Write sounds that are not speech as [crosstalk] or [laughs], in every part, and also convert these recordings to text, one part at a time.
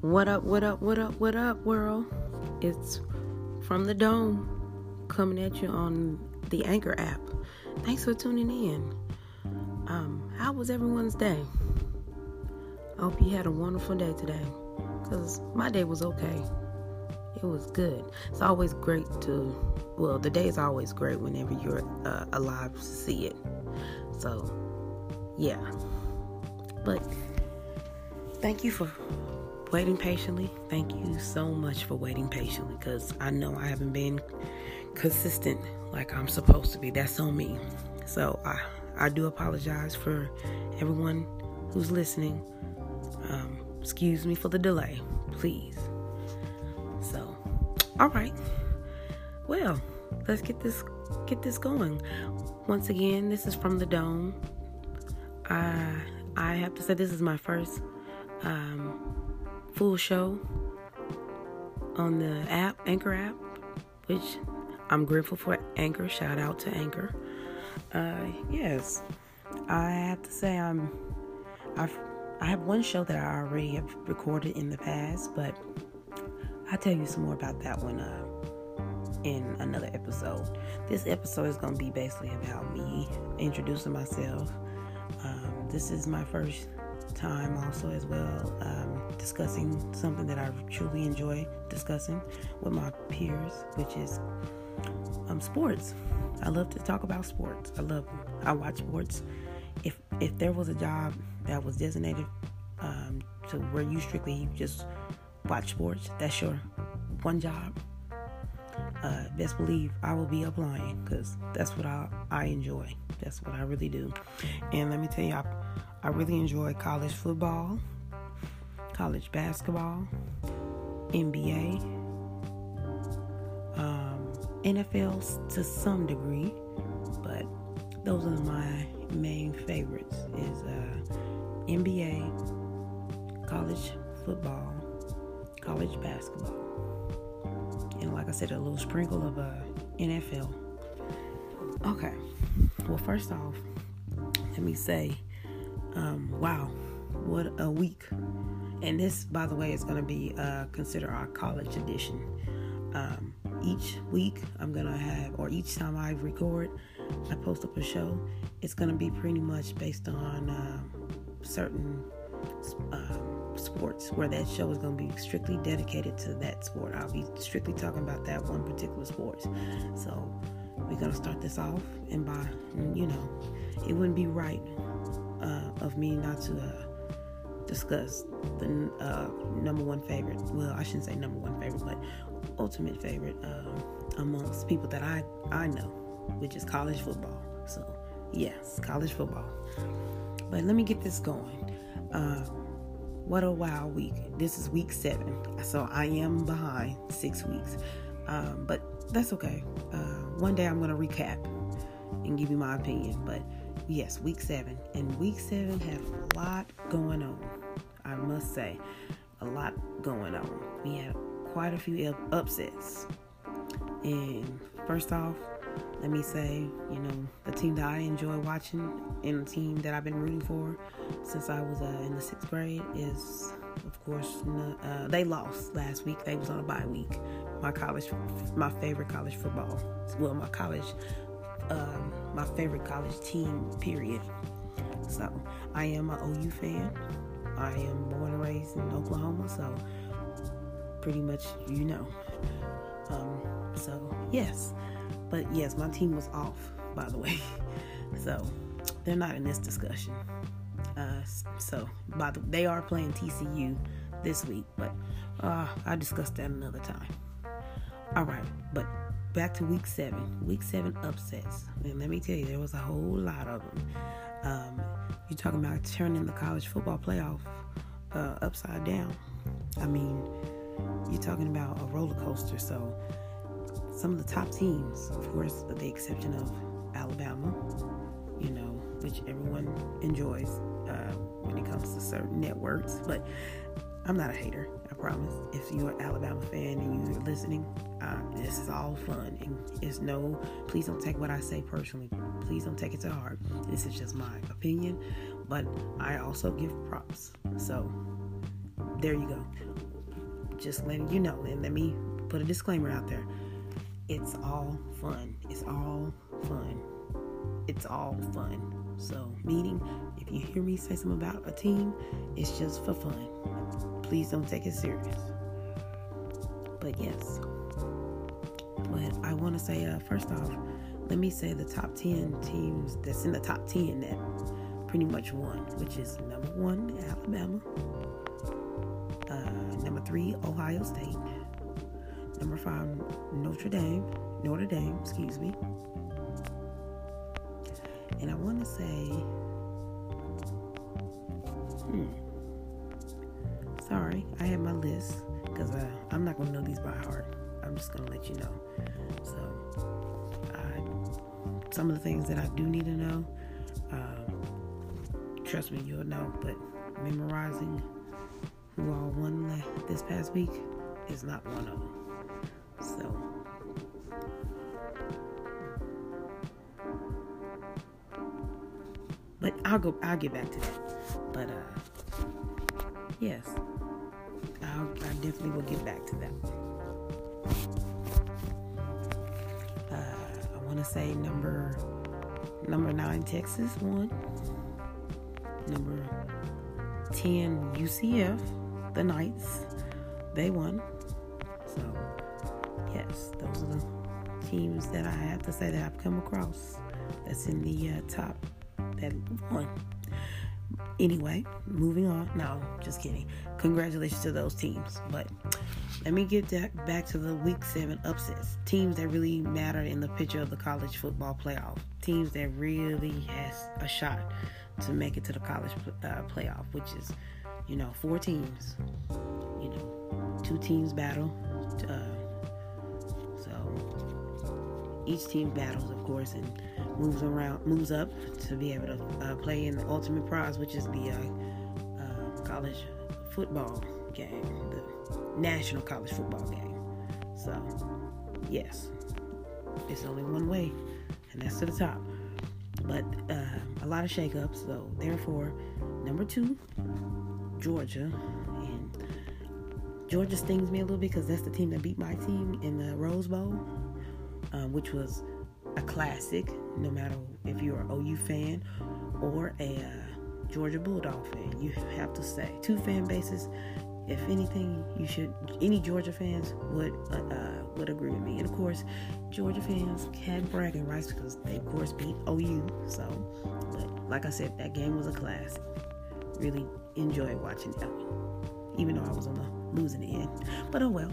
What up, what up, what up, what up, world? It's from the dome coming at you on the Anchor app. Thanks for tuning in. Um, how was everyone's day? I hope you had a wonderful day today. Because my day was okay. It was good. It's always great to, well, the day is always great whenever you're uh, alive to see it. So, yeah. But thank you for waiting patiently. Thank you so much for waiting patiently because I know I haven't been consistent like I'm supposed to be. That's on me. So I, I do apologize for everyone who's listening. Um, excuse me for the delay, please. All right. Well, let's get this get this going. Once again, this is from the dome. I I have to say this is my first um, full show on the app, Anchor app, which I'm grateful for Anchor. Shout out to Anchor. Uh, yes, I have to say I'm I've I have one show that I already have recorded in the past, but I'll tell you some more about that one uh, in another episode. This episode is going to be basically about me introducing myself. Um, this is my first time also as well um, discussing something that I truly enjoy discussing with my peers, which is um, sports. I love to talk about sports. I love I watch sports. If if there was a job that was designated um, to where you strictly just watch sports, that's your one job. Uh, best believe I will be applying because that's what I, I enjoy. That's what I really do. And let me tell you, I, I really enjoy college football, college basketball, NBA, um, NFL to some degree, but those are my main favorites is uh, NBA, college football, college basketball, and like I said, a little sprinkle of uh, NFL. Okay, well, first off, let me say, um, wow, what a week! And this, by the way, is going to be uh, consider our college edition. Um, each week, I'm gonna have, or each time I record, I post up a show. It's gonna be pretty much based on uh, certain um, sports, where that show is gonna be strictly dedicated to that sport. I'll be strictly talking about that one particular sport. So we're gonna start this off, and by you know, it wouldn't be right uh, of me not to. Uh, discuss the uh, number one favorite. Well, I shouldn't say number one favorite, but ultimate favorite uh, amongst people that I I know, which is college football. So yes, college football. But let me get this going. Uh, what a wild week! This is week seven, so I am behind six weeks, um, but that's okay. Uh, one day I'm gonna recap and give you my opinion, but yes, week seven. And week seven had a lot going on. I must say, a lot going on. We had quite a few upsets. And first off, let me say, you know, the team that I enjoy watching and the team that I've been rooting for since I was uh, in the sixth grade is, of course, uh, they lost last week. They was on a bye week. My college, my favorite college football, well, my college um, my favorite college team, period. So I am an OU fan. I am born and raised in Oklahoma, so pretty much you know. Um, so yes, but yes, my team was off, by the way. [laughs] so they're not in this discussion. Uh, so by the they are playing TCU this week, but uh, I discuss that another time. All right, but back to week seven. Week seven upsets. And let me tell you, there was a whole lot of them. Um, you're talking about turning the college football playoff uh, upside down. I mean, you're talking about a roller coaster. So, some of the top teams, of course, with the exception of Alabama, you know, which everyone enjoys uh, when it comes to certain networks, but I'm not a hater. I promise. If you're an Alabama fan and you're listening, um, this is all fun and it's no. Please don't take what I say personally. Please don't take it to heart. This is just my opinion, but I also give props. So there you go. Just letting you know, and let me put a disclaimer out there. It's all fun. It's all fun. It's all fun. So, meaning, if you hear me say something about a team, it's just for fun. Please don't take it serious. But yes. But I want to say, uh, first off, let me say the top 10 teams that's in the top 10 that pretty much won, which is number one, Alabama. Uh, number three, Ohio State. Number five, Notre Dame. Notre Dame, excuse me. And I want to say, hmm, sorry, I have my list because I'm not going to know these by heart. I'm just going to let you know. So, I, some of the things that I do need to know, um, trust me, you'll know, but memorizing who all won this past week is not one of them. I'll go. I'll get back to that. But uh, yes, I'll, I definitely will get back to that. Uh, I want to say number number nine Texas won. Number ten UCF, the Knights, they won. So yes, those are the teams that I have to say that I've come across that's in the uh, top that won. Anyway, moving on. No, just kidding. Congratulations to those teams. But let me get back to the week seven upsets. Teams that really matter in the picture of the college football playoff. Teams that really has a shot to make it to the college uh, playoff, which is, you know, four teams. You know, two teams battle. Uh, each team battles, of course, and moves around, moves up to be able to uh, play in the ultimate prize, which is the uh, uh, college football game, the national college football game. So, yes, it's only one way, and that's to the top. But uh, a lot of shakeups, so therefore, number two, Georgia, and Georgia stings me a little bit because that's the team that beat my team in the Rose Bowl um, which was a classic, no matter if you're an OU fan or a uh, Georgia Bulldog fan. You have to say two fan bases. If anything, you should. Any Georgia fans would uh, uh, would agree with me, and of course, Georgia fans had bragging rights because they, of course, beat OU. So, but like I said, that game was a classic. Really enjoyed watching that even though I was on the losing end. But oh well.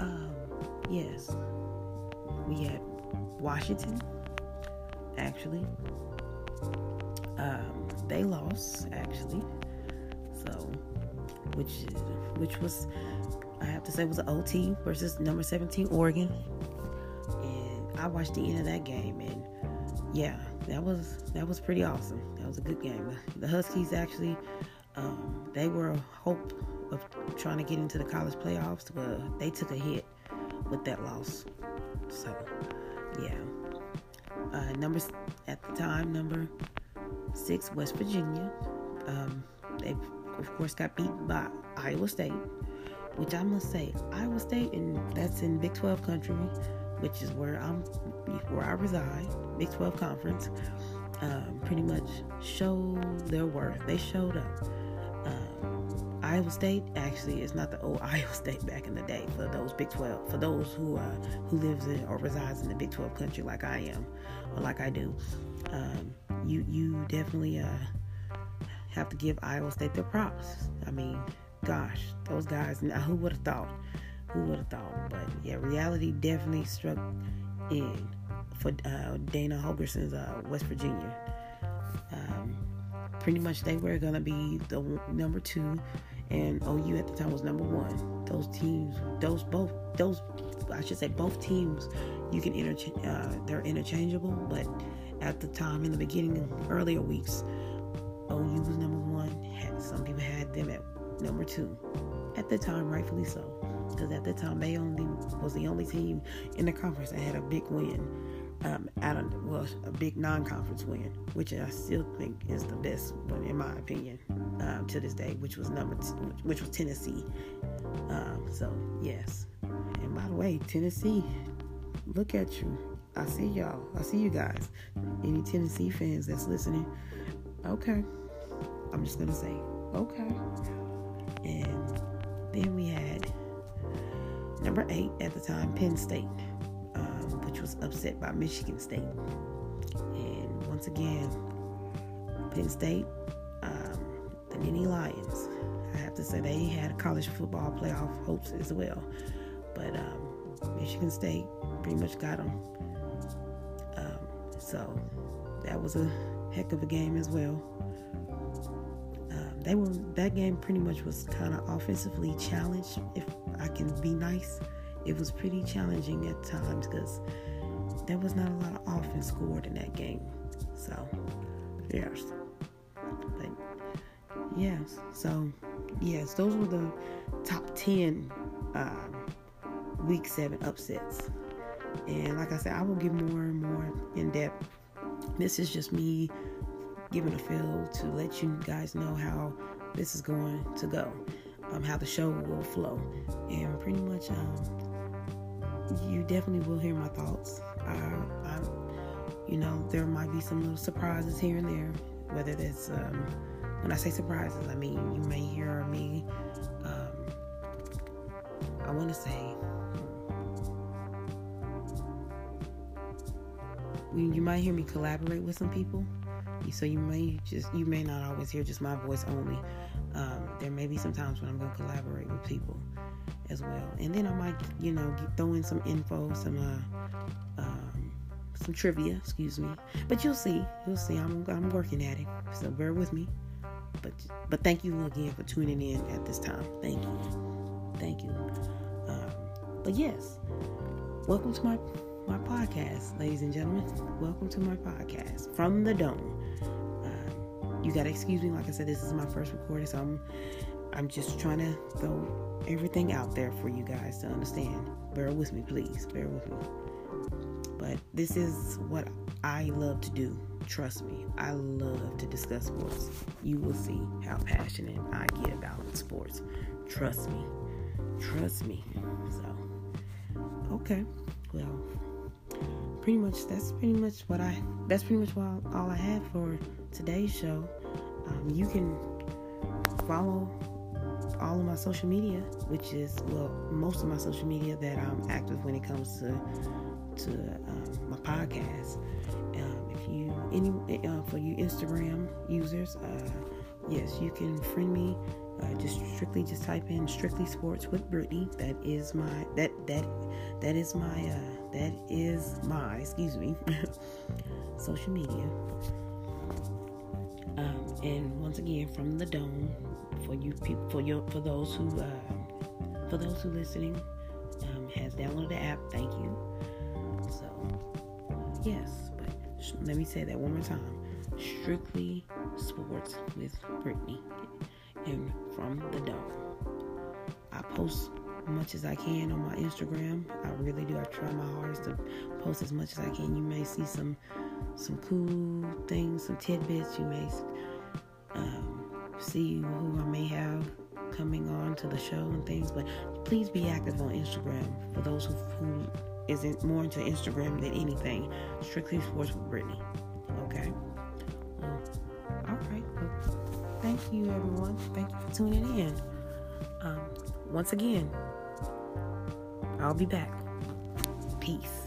Um, yes, we had Washington, actually. Um, they lost, actually. So, which which was, I have to say, was an OT versus number 17 Oregon. And I watched the end of that game, and yeah, that was that was pretty awesome. That was a good game. The Huskies actually, um, they were a hope of trying to get into the college playoffs, but they took a hit with that loss. So, yeah. Uh, numbers at the time, number six, West Virginia. Um, they, of course, got beaten by Iowa State, which I must say, Iowa State, and that's in Big 12 country, which is where I'm, where I reside, Big 12 conference. Um, pretty much showed their worth. They showed up. Iowa State actually is not the old [laughs] Iowa State back in the day for those Big 12. For those who uh, who lives in or resides in the Big 12 country like I am or like I do, um, you you definitely uh, have to give Iowa State their props. I mean, gosh, those guys. Now, who would have thought? Who would have thought? But yeah, reality definitely struck in for uh, Dana Holgorsen's uh, West Virginia. Um, pretty much they were going to be the number two and OU at the time was number one. Those teams, those both, those I should say both teams, you can interchange. Uh, they're interchangeable, but at the time in the beginning, earlier weeks, OU was number one. Had, some people had them at number two. at the time, rightfully so, because at the time they only was the only team in the conference that had a big win. Um, out of well, a big non-conference win, which I still think is the best one in my opinion um, to this day, which was number t- which was Tennessee. Um, so yes, and by the way, Tennessee, look at you. I see y'all. I see you guys. Any Tennessee fans that's listening, okay. I'm just gonna say okay. And then we had number eight at the time, Penn State, upset by Michigan State. And once again, Penn State, um, the Nittany Lions. I have to say they had college football playoff hopes as well, but um, Michigan State pretty much got them. Um, so that was a heck of a game as well they were that game pretty much was kind of offensively challenged. If I can be nice, it was pretty challenging at times because there was not a lot of offense scored in that game. So yes, but yes, so yes, those were the top ten um, week seven upsets. And like I said, I will get more and more in depth. This is just me giving a feel to let you guys know how this is going to go, um, how the show will flow, and pretty much, um, you definitely will hear my thoughts. I, I, you know, there might be some little surprises here and there, whether that's um, when I say surprises, I mean you may hear me. Um, I want to say. You might hear me collaborate with some people so you may just you may not always hear just my voice only. Um, there may be some times when I'm going to collaborate with people as well, and then I might you know throw in some info, some uh, um, some trivia, excuse me. But you'll see, you'll see. I'm I'm working at it, so bear with me. But but thank you again for tuning in at this time. Thank you, thank you. Um, but yes, welcome to my my podcast, ladies and gentlemen. Welcome to my podcast from the dome. Uh, you gotta excuse me, like I said, this is my first recording, so I'm I'm just trying to throw everything out there for you guys to understand. Bear with me, please. Bear with me. But this is what I love to do. Trust me, I love to discuss sports. You will see how passionate I get about sports. Trust me. Trust me. So, okay. Well, pretty much that's pretty much what I that's pretty much what, all I have for today's show. Um, you can follow all of my social media, which is well most of my social media that I'm active when it comes to to um, my podcast. Um, if you any uh, for you Instagram users, uh, yes, you can friend me. Uh, just strictly just type in strictly sports with Brittany. That is my that that that is my uh, that is my, excuse me, [laughs] social media. Um, and once again, from the dome, for you people, for your, for those who, uh, for those who listening, um, has downloaded the app. Thank you. Yes, but sh- let me say that one more time. Strictly sports with Brittany, and from the dome. I post much as I can on my Instagram. I really do. I try my hardest to post as much as I can. You may see some some cool things, some tidbits. You may um, see who I may have coming on to the show and things. But please be active on Instagram for those who, who isn't more into Instagram than anything. Strictly Sports with Brittany. Okay. Well, all right. Well, thank you, everyone. Thank you for tuning in. Um, once again, I'll be back. Peace.